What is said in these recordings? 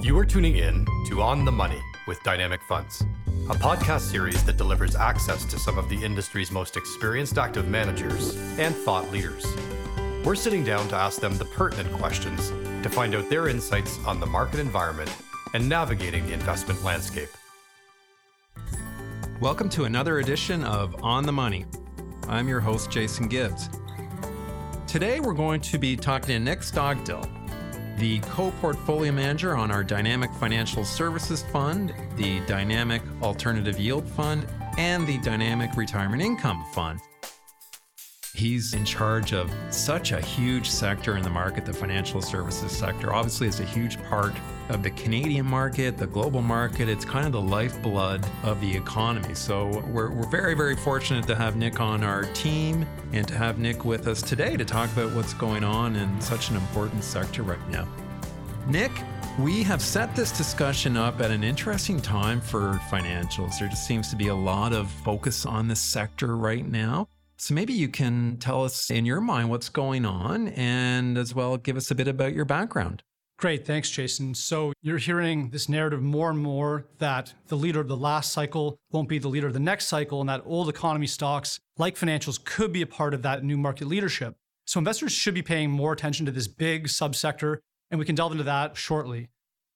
You are tuning in to On the Money with Dynamic Funds, a podcast series that delivers access to some of the industry's most experienced active managers and thought leaders. We're sitting down to ask them the pertinent questions to find out their insights on the market environment and navigating the investment landscape. Welcome to another edition of On the Money. I'm your host, Jason Gibbs. Today, we're going to be talking to Nick Stogdill, the co portfolio manager on our Dynamic Financial Services Fund, the Dynamic Alternative Yield Fund, and the Dynamic Retirement Income Fund. He's in charge of such a huge sector in the market, the financial services sector. Obviously, it's a huge part of the Canadian market, the global market. It's kind of the lifeblood of the economy. So we're, we're very, very fortunate to have Nick on our team and to have Nick with us today to talk about what's going on in such an important sector right now. Nick, we have set this discussion up at an interesting time for financials. There just seems to be a lot of focus on this sector right now. So maybe you can tell us in your mind what's going on and as well give us a bit about your background. Great. Thanks, Jason. So you're hearing this narrative more and more that the leader of the last cycle won't be the leader of the next cycle, and that old economy stocks, like financials, could be a part of that new market leadership. So investors should be paying more attention to this big subsector, and we can delve into that shortly.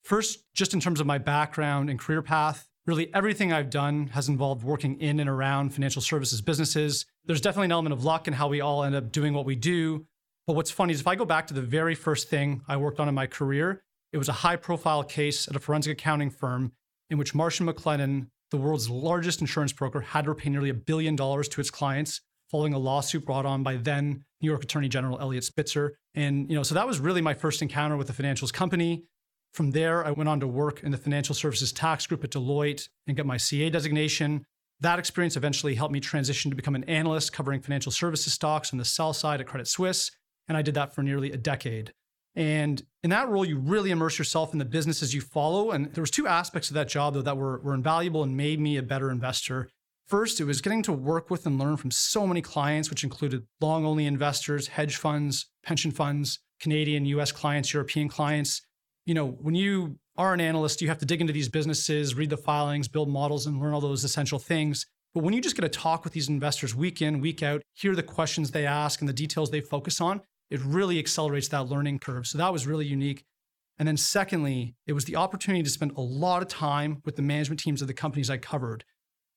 First, just in terms of my background and career path, really everything I've done has involved working in and around financial services businesses. There's definitely an element of luck in how we all end up doing what we do, but what's funny is if I go back to the very first thing I worked on in my career, it was a high profile case at a forensic accounting firm in which Marsh & McLennan, the world's largest insurance broker, had to repay nearly a billion dollars to its clients following a lawsuit brought on by then New York Attorney General Eliot Spitzer. And you know, so that was really my first encounter with a financials company. From there, I went on to work in the financial services tax group at Deloitte and get my CA designation. That experience eventually helped me transition to become an analyst covering financial services stocks on the sell side at Credit Suisse and I did that for nearly a decade. And in that role, you really immerse yourself in the businesses you follow. And there was two aspects of that job though that were, were invaluable and made me a better investor. First, it was getting to work with and learn from so many clients, which included long only investors, hedge funds, pension funds, Canadian, US clients, European clients. You know, when you are an analyst, you have to dig into these businesses, read the filings, build models, and learn all those essential things. But when you just get to talk with these investors week in, week out, hear the questions they ask and the details they focus on, it really accelerates that learning curve. So that was really unique. And then, secondly, it was the opportunity to spend a lot of time with the management teams of the companies I covered.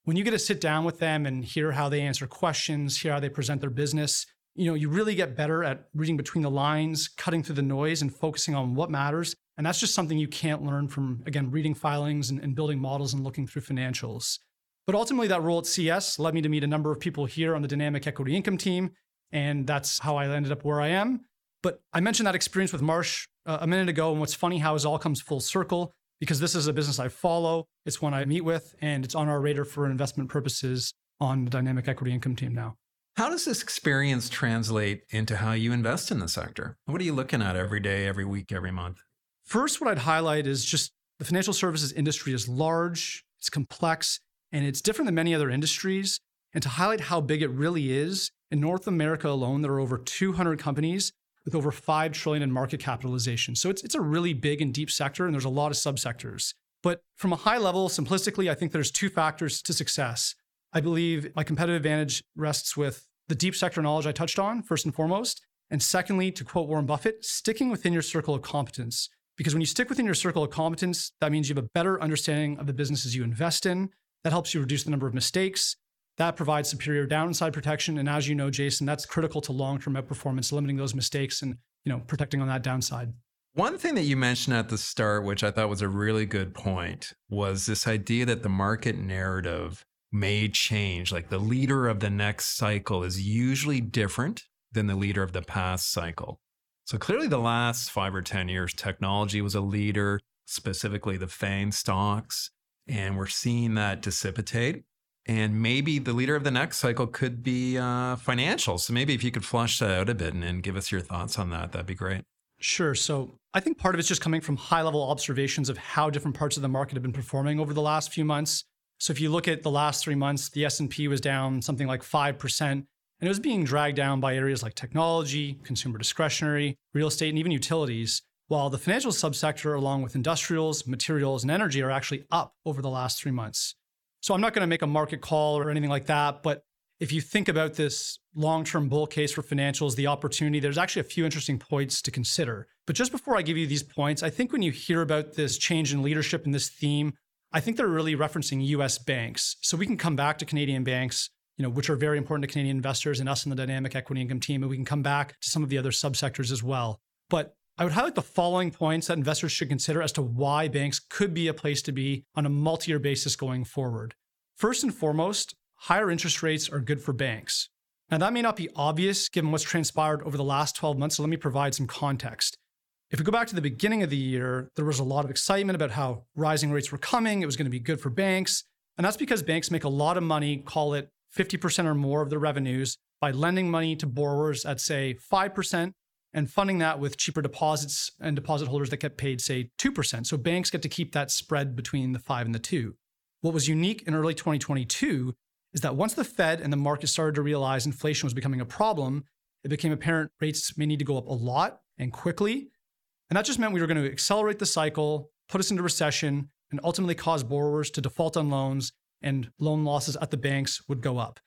When you get to sit down with them and hear how they answer questions, hear how they present their business, you know, you really get better at reading between the lines, cutting through the noise, and focusing on what matters. And that's just something you can't learn from, again, reading filings and, and building models and looking through financials. But ultimately, that role at CS led me to meet a number of people here on the Dynamic Equity Income team and that's how I ended up where I am. But I mentioned that experience with Marsh uh, a minute ago. And what's funny how it all comes full circle because this is a business I follow. It's one I meet with, and it's on our radar for investment purposes on the dynamic equity income team now. How does this experience translate into how you invest in the sector? What are you looking at every day, every week, every month? First, what I'd highlight is just the financial services industry is large, it's complex, and it's different than many other industries. And to highlight how big it really is, in North America alone, there are over 200 companies with over 5 trillion in market capitalization. So it's, it's a really big and deep sector, and there's a lot of subsectors. But from a high level, simplistically, I think there's two factors to success. I believe my competitive advantage rests with the deep sector knowledge I touched on, first and foremost. And secondly, to quote Warren Buffett, sticking within your circle of competence. Because when you stick within your circle of competence, that means you have a better understanding of the businesses you invest in. That helps you reduce the number of mistakes. That provides superior downside protection. And as you know, Jason, that's critical to long-term outperformance, limiting those mistakes and you know protecting on that downside. One thing that you mentioned at the start, which I thought was a really good point, was this idea that the market narrative may change. Like the leader of the next cycle is usually different than the leader of the past cycle. So clearly, the last five or 10 years, technology was a leader, specifically the FANG stocks. And we're seeing that dissipate and maybe the leader of the next cycle could be uh, financial. So maybe if you could flush that out a bit and, and give us your thoughts on that, that'd be great. Sure. So I think part of it's just coming from high level observations of how different parts of the market have been performing over the last few months. So if you look at the last three months, the S&P was down something like 5%, and it was being dragged down by areas like technology, consumer discretionary, real estate, and even utilities. while the financial subsector, along with industrials, materials, and energy, are actually up over the last three months. So I'm not going to make a market call or anything like that, but if you think about this long term bull case for financials, the opportunity, there's actually a few interesting points to consider. But just before I give you these points, I think when you hear about this change in leadership and this theme, I think they're really referencing US banks. So we can come back to Canadian banks, you know, which are very important to Canadian investors and us in the dynamic equity income team. And we can come back to some of the other subsectors as well. But I would highlight the following points that investors should consider as to why banks could be a place to be on a multi year basis going forward. First and foremost, higher interest rates are good for banks. Now, that may not be obvious given what's transpired over the last 12 months, so let me provide some context. If we go back to the beginning of the year, there was a lot of excitement about how rising rates were coming, it was going to be good for banks. And that's because banks make a lot of money, call it 50% or more of their revenues, by lending money to borrowers at, say, 5% and funding that with cheaper deposits and deposit holders that get paid, say, 2%. So banks get to keep that spread between the 5 and the 2. What was unique in early 2022 is that once the Fed and the market started to realize inflation was becoming a problem, it became apparent rates may need to go up a lot and quickly. And that just meant we were going to accelerate the cycle, put us into recession, and ultimately cause borrowers to default on loans, and loan losses at the banks would go up.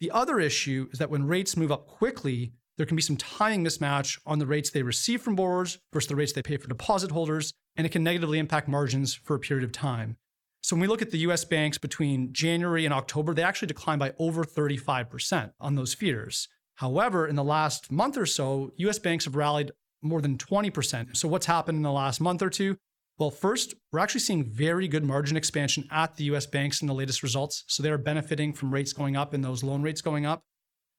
The other issue is that when rates move up quickly, there can be some timing mismatch on the rates they receive from borrowers versus the rates they pay for deposit holders, and it can negatively impact margins for a period of time. So when we look at the US banks between January and October, they actually declined by over 35% on those feeders. However, in the last month or so, US banks have rallied more than 20%. So what's happened in the last month or two? Well, first, we're actually seeing very good margin expansion at the US banks in the latest results. So they are benefiting from rates going up and those loan rates going up.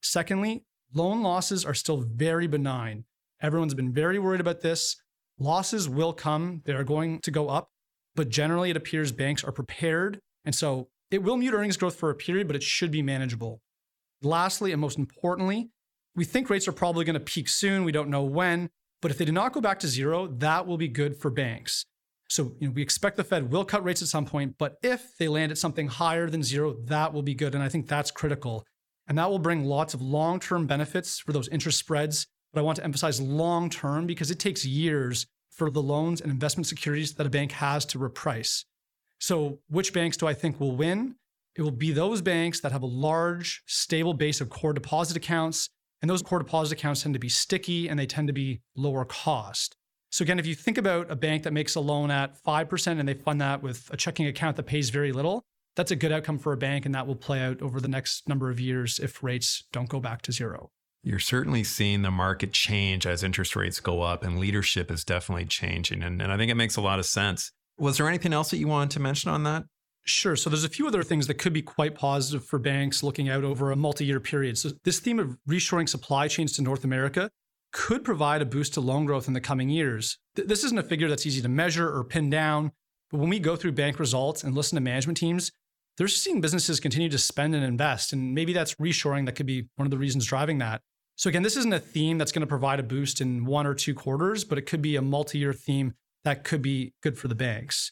Secondly, loan losses are still very benign. Everyone's been very worried about this. Losses will come, they are going to go up but generally it appears banks are prepared. And so it will mute earnings growth for a period, but it should be manageable. Lastly, and most importantly, we think rates are probably going to peak soon. We don't know when, but if they do not go back to zero, that will be good for banks. So you know, we expect the Fed will cut rates at some point, but if they land at something higher than zero, that will be good. And I think that's critical. And that will bring lots of long term benefits for those interest spreads. But I want to emphasize long term because it takes years for the loans and investment securities that a bank has to reprice. So, which banks do I think will win? It will be those banks that have a large, stable base of core deposit accounts. And those core deposit accounts tend to be sticky and they tend to be lower cost. So, again, if you think about a bank that makes a loan at 5% and they fund that with a checking account that pays very little, that's a good outcome for a bank. And that will play out over the next number of years if rates don't go back to zero. You're certainly seeing the market change as interest rates go up, and leadership is definitely changing. And, and I think it makes a lot of sense. Was there anything else that you wanted to mention on that? Sure. So there's a few other things that could be quite positive for banks looking out over a multi-year period. So this theme of reshoring supply chains to North America could provide a boost to loan growth in the coming years. Th- this isn't a figure that's easy to measure or pin down, but when we go through bank results and listen to management teams, they're seeing businesses continue to spend and invest. And maybe that's reshoring that could be one of the reasons driving that. So, again, this isn't a theme that's going to provide a boost in one or two quarters, but it could be a multi year theme that could be good for the banks.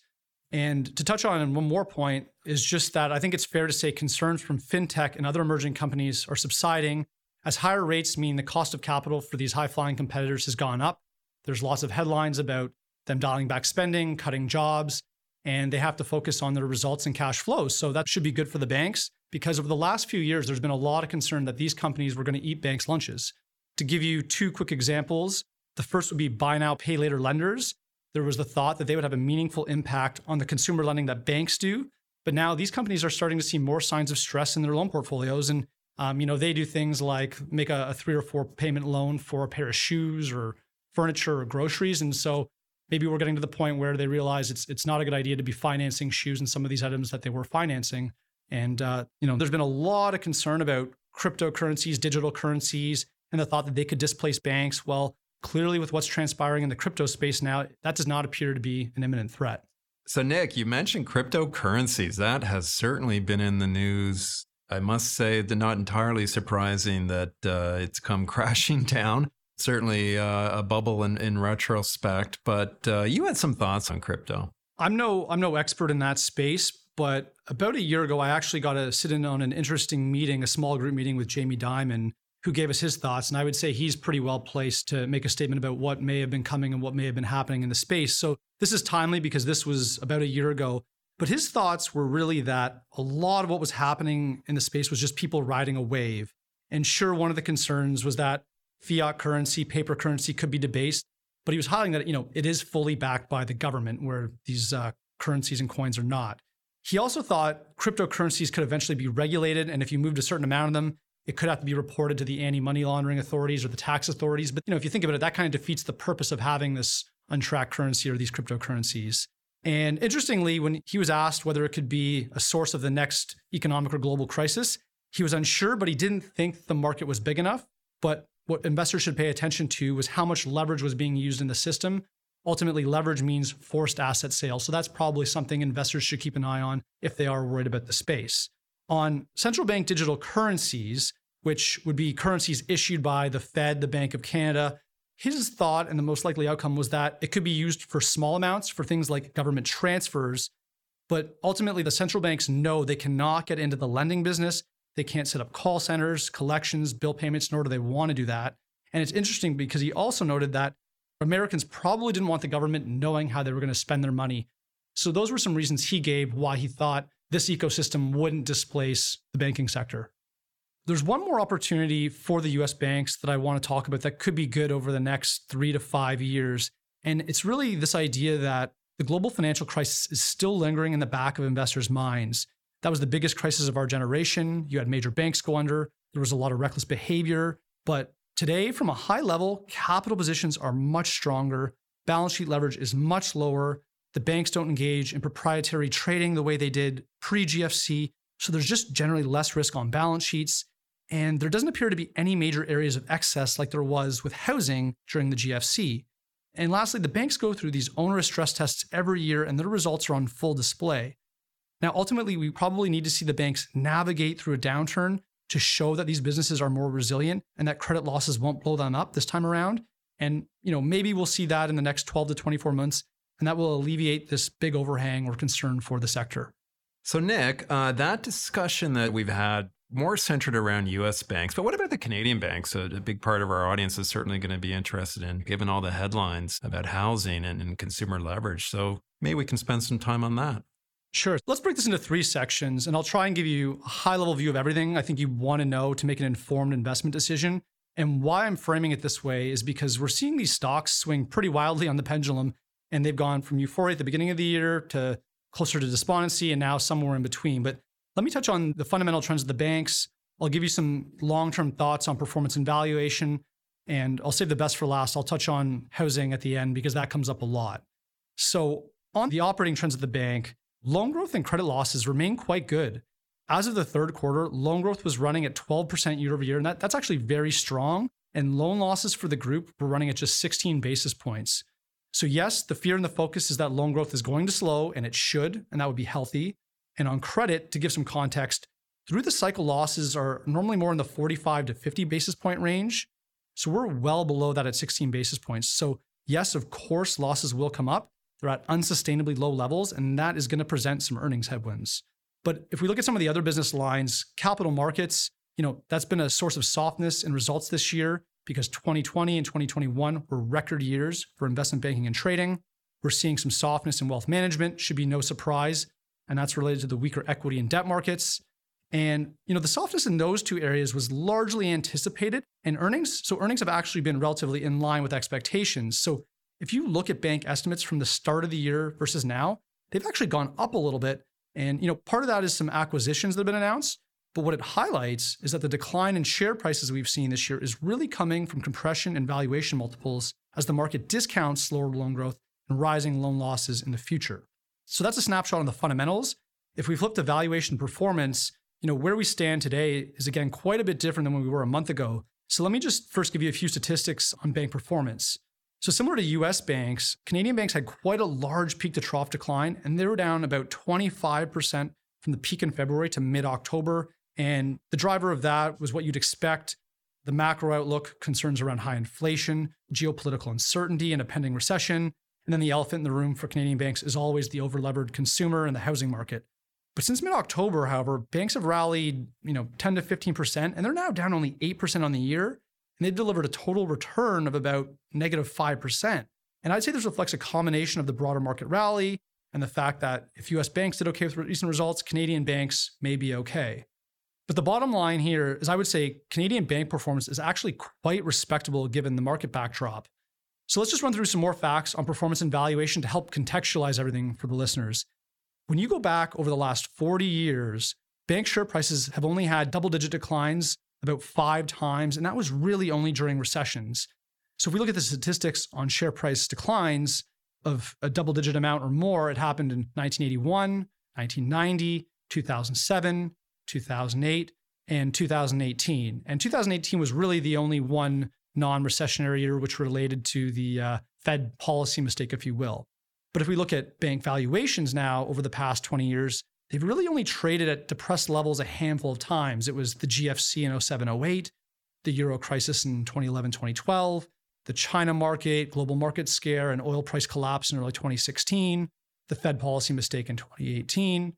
And to touch on one more point is just that I think it's fair to say concerns from fintech and other emerging companies are subsiding as higher rates mean the cost of capital for these high flying competitors has gone up. There's lots of headlines about them dialing back spending, cutting jobs, and they have to focus on their results and cash flows. So that should be good for the banks because over the last few years, there's been a lot of concern that these companies were going to eat banks' lunches. To give you two quick examples, the first would be buy now, pay later lenders. There was the thought that they would have a meaningful impact on the consumer lending that banks do. But now these companies are starting to see more signs of stress in their loan portfolios. And, um, you know, they do things like make a, a three or four payment loan for a pair of shoes or furniture or groceries. And so maybe we're getting to the point where they realize it's it's not a good idea to be financing shoes and some of these items that they were financing. And uh, you know, there's been a lot of concern about cryptocurrencies, digital currencies, and the thought that they could displace banks. Well, clearly, with what's transpiring in the crypto space now, that does not appear to be an imminent threat. So, Nick, you mentioned cryptocurrencies. That has certainly been in the news. I must say, it's not entirely surprising that uh, it's come crashing down certainly uh, a bubble in, in retrospect. But uh, you had some thoughts on crypto. I'm no I'm no expert in that space, but about a year ago, I actually got to sit in on an interesting meeting, a small group meeting with Jamie Dimon, who gave us his thoughts. And I would say he's pretty well placed to make a statement about what may have been coming and what may have been happening in the space. So this is timely because this was about a year ago. But his thoughts were really that a lot of what was happening in the space was just people riding a wave. And sure, one of the concerns was that fiat currency, paper currency could be debased. But he was highlighting that, you know, it is fully backed by the government where these uh, currencies and coins are not. He also thought cryptocurrencies could eventually be regulated. And if you moved a certain amount of them, it could have to be reported to the anti-money laundering authorities or the tax authorities. But you know, if you think about it, that kind of defeats the purpose of having this untracked currency or these cryptocurrencies. And interestingly, when he was asked whether it could be a source of the next economic or global crisis, he was unsure, but he didn't think the market was big enough. But what investors should pay attention to was how much leverage was being used in the system. Ultimately, leverage means forced asset sales. So that's probably something investors should keep an eye on if they are worried about the space. On central bank digital currencies, which would be currencies issued by the Fed, the Bank of Canada, his thought and the most likely outcome was that it could be used for small amounts for things like government transfers. But ultimately, the central banks know they cannot get into the lending business. They can't set up call centers, collections, bill payments, nor do they want to do that. And it's interesting because he also noted that Americans probably didn't want the government knowing how they were going to spend their money. So, those were some reasons he gave why he thought this ecosystem wouldn't displace the banking sector. There's one more opportunity for the US banks that I want to talk about that could be good over the next three to five years. And it's really this idea that the global financial crisis is still lingering in the back of investors' minds. That was the biggest crisis of our generation. You had major banks go under, there was a lot of reckless behavior. But today, from a high level, capital positions are much stronger, balance sheet leverage is much lower. The banks don't engage in proprietary trading the way they did pre GFC. So there's just generally less risk on balance sheets. And there doesn't appear to be any major areas of excess like there was with housing during the GFC. And lastly, the banks go through these onerous stress tests every year, and their results are on full display. Now, ultimately, we probably need to see the banks navigate through a downturn to show that these businesses are more resilient and that credit losses won't blow them up this time around. And you know, maybe we'll see that in the next 12 to 24 months, and that will alleviate this big overhang or concern for the sector. So, Nick, uh, that discussion that we've had more centered around US banks. But what about the Canadian banks? A, a big part of our audience is certainly going to be interested in, given all the headlines about housing and, and consumer leverage. So maybe we can spend some time on that. Sure. Let's break this into three sections, and I'll try and give you a high level view of everything I think you want to know to make an informed investment decision. And why I'm framing it this way is because we're seeing these stocks swing pretty wildly on the pendulum, and they've gone from euphoria at the beginning of the year to closer to despondency and now somewhere in between. But let me touch on the fundamental trends of the banks. I'll give you some long term thoughts on performance and valuation. And I'll save the best for last. I'll touch on housing at the end because that comes up a lot. So, on the operating trends of the bank, loan growth and credit losses remain quite good. As of the third quarter, loan growth was running at 12% year over year, and that, that's actually very strong. And loan losses for the group were running at just 16 basis points. So, yes, the fear and the focus is that loan growth is going to slow, and it should, and that would be healthy. And on credit, to give some context, through the cycle losses are normally more in the 45 to 50 basis point range. So we're well below that at 16 basis points. So, yes, of course, losses will come up. They're at unsustainably low levels, and that is going to present some earnings headwinds. But if we look at some of the other business lines, capital markets, you know, that's been a source of softness in results this year because 2020 and 2021 were record years for investment banking and trading. We're seeing some softness in wealth management, should be no surprise and that's related to the weaker equity and debt markets. And you know, the softness in those two areas was largely anticipated and earnings. So earnings have actually been relatively in line with expectations. So if you look at bank estimates from the start of the year versus now, they've actually gone up a little bit. And you know, part of that is some acquisitions that have been announced. But what it highlights is that the decline in share prices we've seen this year is really coming from compression and valuation multiples as the market discounts slower loan growth and rising loan losses in the future. So that's a snapshot on the fundamentals. If we flip to valuation performance, you know, where we stand today is again quite a bit different than when we were a month ago. So let me just first give you a few statistics on bank performance. So similar to US banks, Canadian banks had quite a large peak to trough decline, and they were down about 25% from the peak in February to mid October. And the driver of that was what you'd expect the macro outlook, concerns around high inflation, geopolitical uncertainty, and a pending recession, and then the elephant in the room for Canadian banks is always the overlevered consumer and the housing market. But since mid-October, however, banks have rallied, you know, 10 to 15%, and they're now down only 8% on the year, and they've delivered a total return of about negative 5%. And I'd say this reflects a combination of the broader market rally and the fact that if US banks did okay with recent results, Canadian banks may be okay. But the bottom line here is I would say Canadian bank performance is actually quite respectable given the market backdrop. So let's just run through some more facts on performance and valuation to help contextualize everything for the listeners. When you go back over the last 40 years, bank share prices have only had double digit declines about five times, and that was really only during recessions. So if we look at the statistics on share price declines of a double digit amount or more, it happened in 1981, 1990, 2007, 2008, and 2018. And 2018 was really the only one non recessionary year which related to the uh, Fed policy mistake, if you will. But if we look at bank valuations now over the past 20 years, they've really only traded at depressed levels a handful of times. It was the GFC in 07 08, the euro crisis in 2011 2012, the China market, global market scare, and oil price collapse in early 2016, the Fed policy mistake in 2018,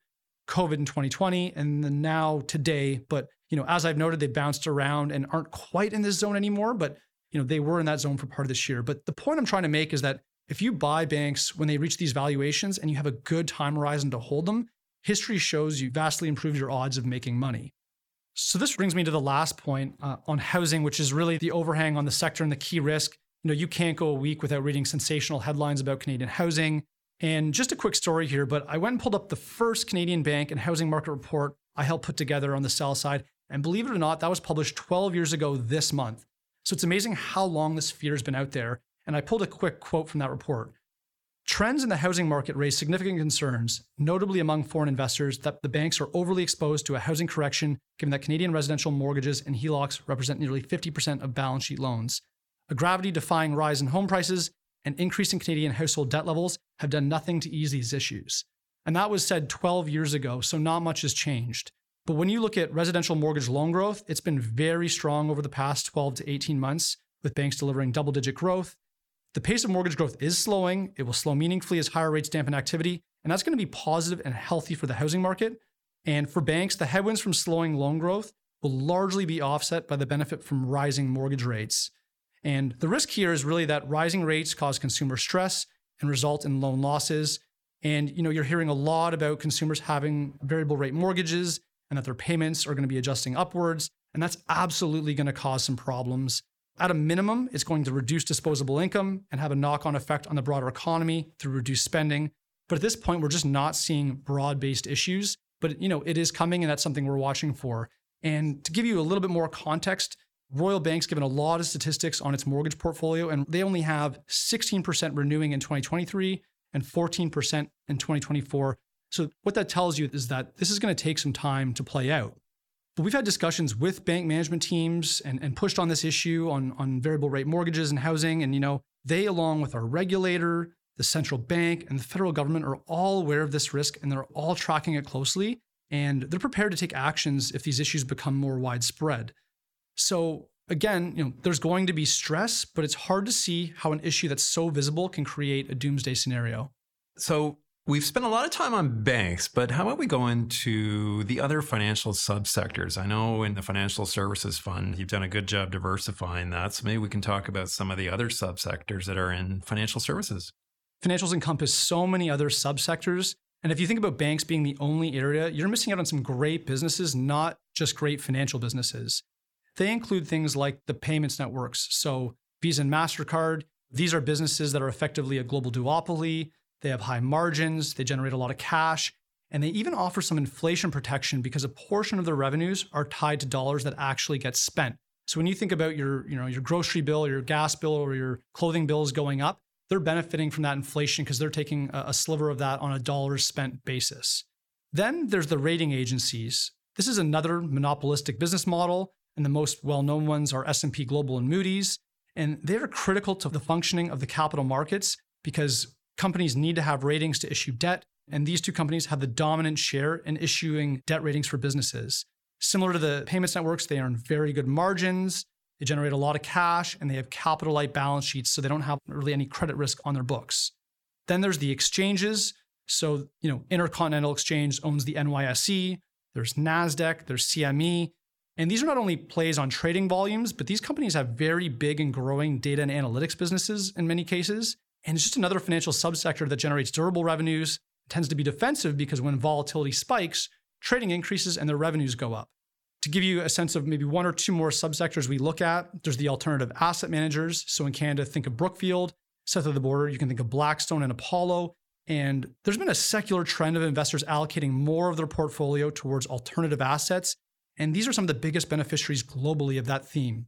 COVID in 2020, and then now today. But you know, as I've noted, they bounced around and aren't quite in this zone anymore. But you know, they were in that zone for part of this year. But the point I'm trying to make is that if you buy banks when they reach these valuations and you have a good time horizon to hold them, history shows you vastly improve your odds of making money. So this brings me to the last point uh, on housing, which is really the overhang on the sector and the key risk. You know, you can't go a week without reading sensational headlines about Canadian housing. And just a quick story here, but I went and pulled up the first Canadian bank and housing market report I helped put together on the sell side. And believe it or not, that was published 12 years ago this month. So it's amazing how long this fear has been out there. And I pulled a quick quote from that report. Trends in the housing market raise significant concerns, notably among foreign investors, that the banks are overly exposed to a housing correction, given that Canadian residential mortgages and HELOCs represent nearly 50% of balance sheet loans. A gravity defying rise in home prices and increasing Canadian household debt levels have done nothing to ease these issues. And that was said 12 years ago, so not much has changed. But when you look at residential mortgage loan growth, it's been very strong over the past 12 to 18 months, with banks delivering double digit growth the pace of mortgage growth is slowing. It will slow meaningfully as higher rates dampen activity, and that's going to be positive and healthy for the housing market. And for banks, the headwinds from slowing loan growth will largely be offset by the benefit from rising mortgage rates. And the risk here is really that rising rates cause consumer stress and result in loan losses. And you know, you're hearing a lot about consumers having variable rate mortgages and that their payments are going to be adjusting upwards, and that's absolutely going to cause some problems at a minimum, it's going to reduce disposable income and have a knock on effect on the broader economy through reduced spending. But at this point, we're just not seeing broad based issues. But you know, it is coming, and that's something we're watching for. And to give you a little bit more context, Royal Bank's given a lot of statistics on its mortgage portfolio, and they only have 16% renewing in 2023 and 14% in 2024. So, what that tells you is that this is going to take some time to play out. But we've had discussions with bank management teams and, and pushed on this issue on, on variable rate mortgages and housing. And, you know, they, along with our regulator, the central bank, and the federal government, are all aware of this risk and they're all tracking it closely. And they're prepared to take actions if these issues become more widespread. So, again, you know, there's going to be stress, but it's hard to see how an issue that's so visible can create a doomsday scenario. So, We've spent a lot of time on banks, but how about we go into the other financial subsectors? I know in the financial services fund, you've done a good job diversifying that. So maybe we can talk about some of the other subsectors that are in financial services. Financials encompass so many other subsectors. And if you think about banks being the only area, you're missing out on some great businesses, not just great financial businesses. They include things like the payments networks. So Visa and MasterCard, these are businesses that are effectively a global duopoly. They have high margins, they generate a lot of cash, and they even offer some inflation protection because a portion of their revenues are tied to dollars that actually get spent. So when you think about your, you know, your grocery bill, your gas bill, or your clothing bills going up, they're benefiting from that inflation because they're taking a, sliver of that on a dollar spent basis. Then there's the rating agencies. This is another monopolistic business model, and the most well-known ones are S&P Global and Moody's, and they are critical to the functioning of the capital markets because companies need to have ratings to issue debt, and these two companies have the dominant share in issuing debt ratings for businesses. Similar to the payments networks, they earn very good margins, they generate a lot of cash, and they have capital light balance sheets, so they don't have really any credit risk on their books. Then there's the exchanges. So, you know, Intercontinental Exchange owns the NYSE, there's NASDAQ, there's CME. And these are not only plays on trading volumes, but these companies have very big and growing data and analytics businesses in many cases. And it's just another financial subsector that generates durable revenues, tends to be defensive because when volatility spikes, trading increases and their revenues go up. To give you a sense of maybe one or two more subsectors we look at, there's the alternative asset managers. So in Canada, think of Brookfield. South of the border, you can think of Blackstone and Apollo. And there's been a secular trend of investors allocating more of their portfolio towards alternative assets. And these are some of the biggest beneficiaries globally of that theme.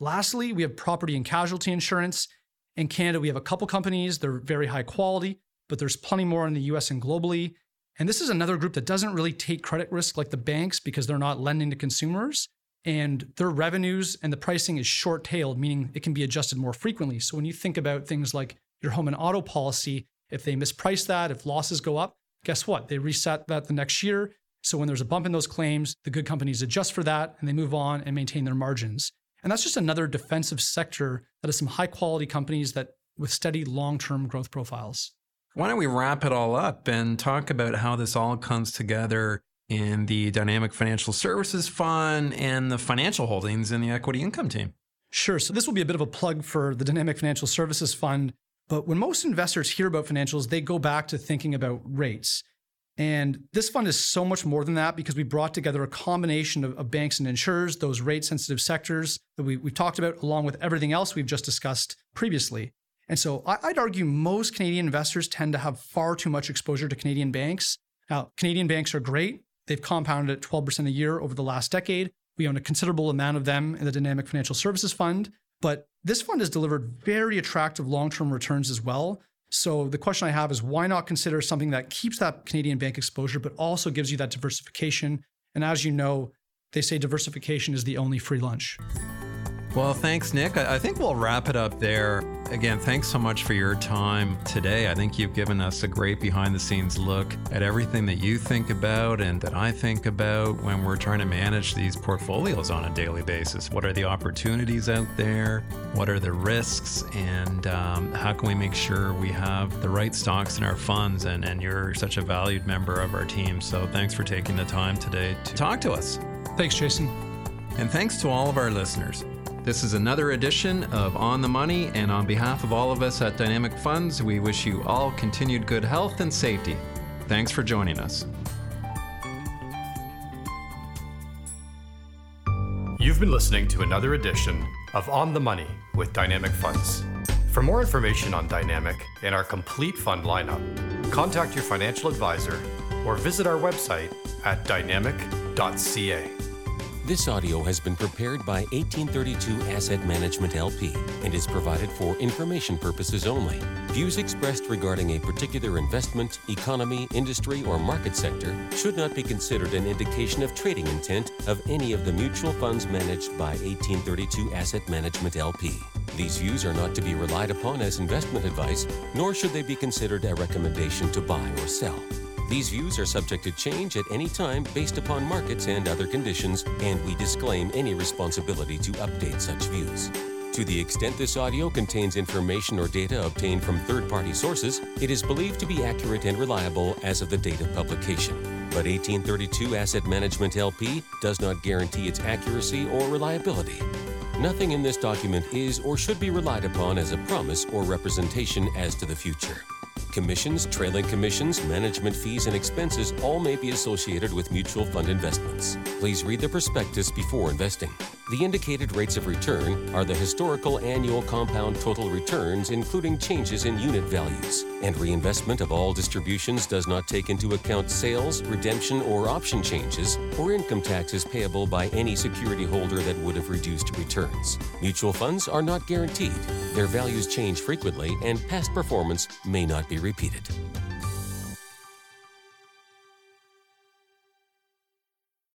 Lastly, we have property and casualty insurance. In Canada, we have a couple companies, they're very high quality, but there's plenty more in the US and globally. And this is another group that doesn't really take credit risk like the banks because they're not lending to consumers. And their revenues and the pricing is short tailed, meaning it can be adjusted more frequently. So when you think about things like your home and auto policy, if they misprice that, if losses go up, guess what? They reset that the next year. So when there's a bump in those claims, the good companies adjust for that and they move on and maintain their margins. And that's just another defensive sector that has some high quality companies that with steady long term growth profiles. Why don't we wrap it all up and talk about how this all comes together in the Dynamic Financial Services Fund and the financial holdings in the equity income team? Sure. So, this will be a bit of a plug for the Dynamic Financial Services Fund. But when most investors hear about financials, they go back to thinking about rates. And this fund is so much more than that because we brought together a combination of, of banks and insurers, those rate sensitive sectors that we, we've talked about, along with everything else we've just discussed previously. And so I'd argue most Canadian investors tend to have far too much exposure to Canadian banks. Now, Canadian banks are great. They've compounded at 12% a year over the last decade. We own a considerable amount of them in the Dynamic Financial Services Fund. But this fund has delivered very attractive long term returns as well. So the question I have is why not consider something that keeps that Canadian bank exposure, but also gives you that diversification? And as you know, they say diversification is the only free lunch. Well, thanks, Nick. I think we'll wrap it up there. Again, thanks so much for your time today. I think you've given us a great behind the scenes look at everything that you think about and that I think about when we're trying to manage these portfolios on a daily basis. What are the opportunities out there? What are the risks? And um, how can we make sure we have the right stocks in our funds? And, and you're such a valued member of our team. So thanks for taking the time today to talk to us. Thanks, Jason. And thanks to all of our listeners. This is another edition of On the Money, and on behalf of all of us at Dynamic Funds, we wish you all continued good health and safety. Thanks for joining us. You've been listening to another edition of On the Money with Dynamic Funds. For more information on Dynamic and our complete fund lineup, contact your financial advisor or visit our website at dynamic.ca. This audio has been prepared by 1832 Asset Management LP and is provided for information purposes only. Views expressed regarding a particular investment, economy, industry, or market sector should not be considered an indication of trading intent of any of the mutual funds managed by 1832 Asset Management LP. These views are not to be relied upon as investment advice, nor should they be considered a recommendation to buy or sell. These views are subject to change at any time based upon markets and other conditions, and we disclaim any responsibility to update such views. To the extent this audio contains information or data obtained from third party sources, it is believed to be accurate and reliable as of the date of publication. But 1832 Asset Management LP does not guarantee its accuracy or reliability. Nothing in this document is or should be relied upon as a promise or representation as to the future. Commissions, trailing commissions, management fees, and expenses all may be associated with mutual fund investments. Please read the prospectus before investing. The indicated rates of return are the historical annual compound total returns, including changes in unit values. And reinvestment of all distributions does not take into account sales, redemption, or option changes, or income taxes payable by any security holder that would have reduced returns. Mutual funds are not guaranteed. Their values change frequently, and past performance may not be repeated.